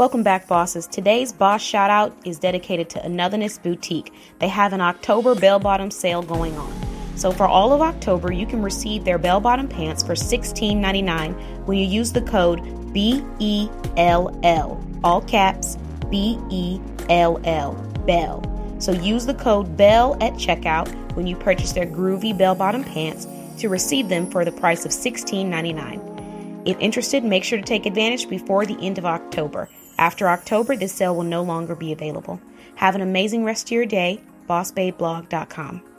Welcome back, bosses. Today's boss shout out is dedicated to Anotherness Boutique. They have an October bell bottom sale going on. So for all of October, you can receive their bell bottom pants for $16.99 when you use the code BELL. All caps B E L L. Bell. So use the code BELL at checkout when you purchase their groovy bell bottom pants to receive them for the price of $16.99. If interested, make sure to take advantage before the end of October. After October, this sale will no longer be available. Have an amazing rest of your day. BossBabeBlog.com.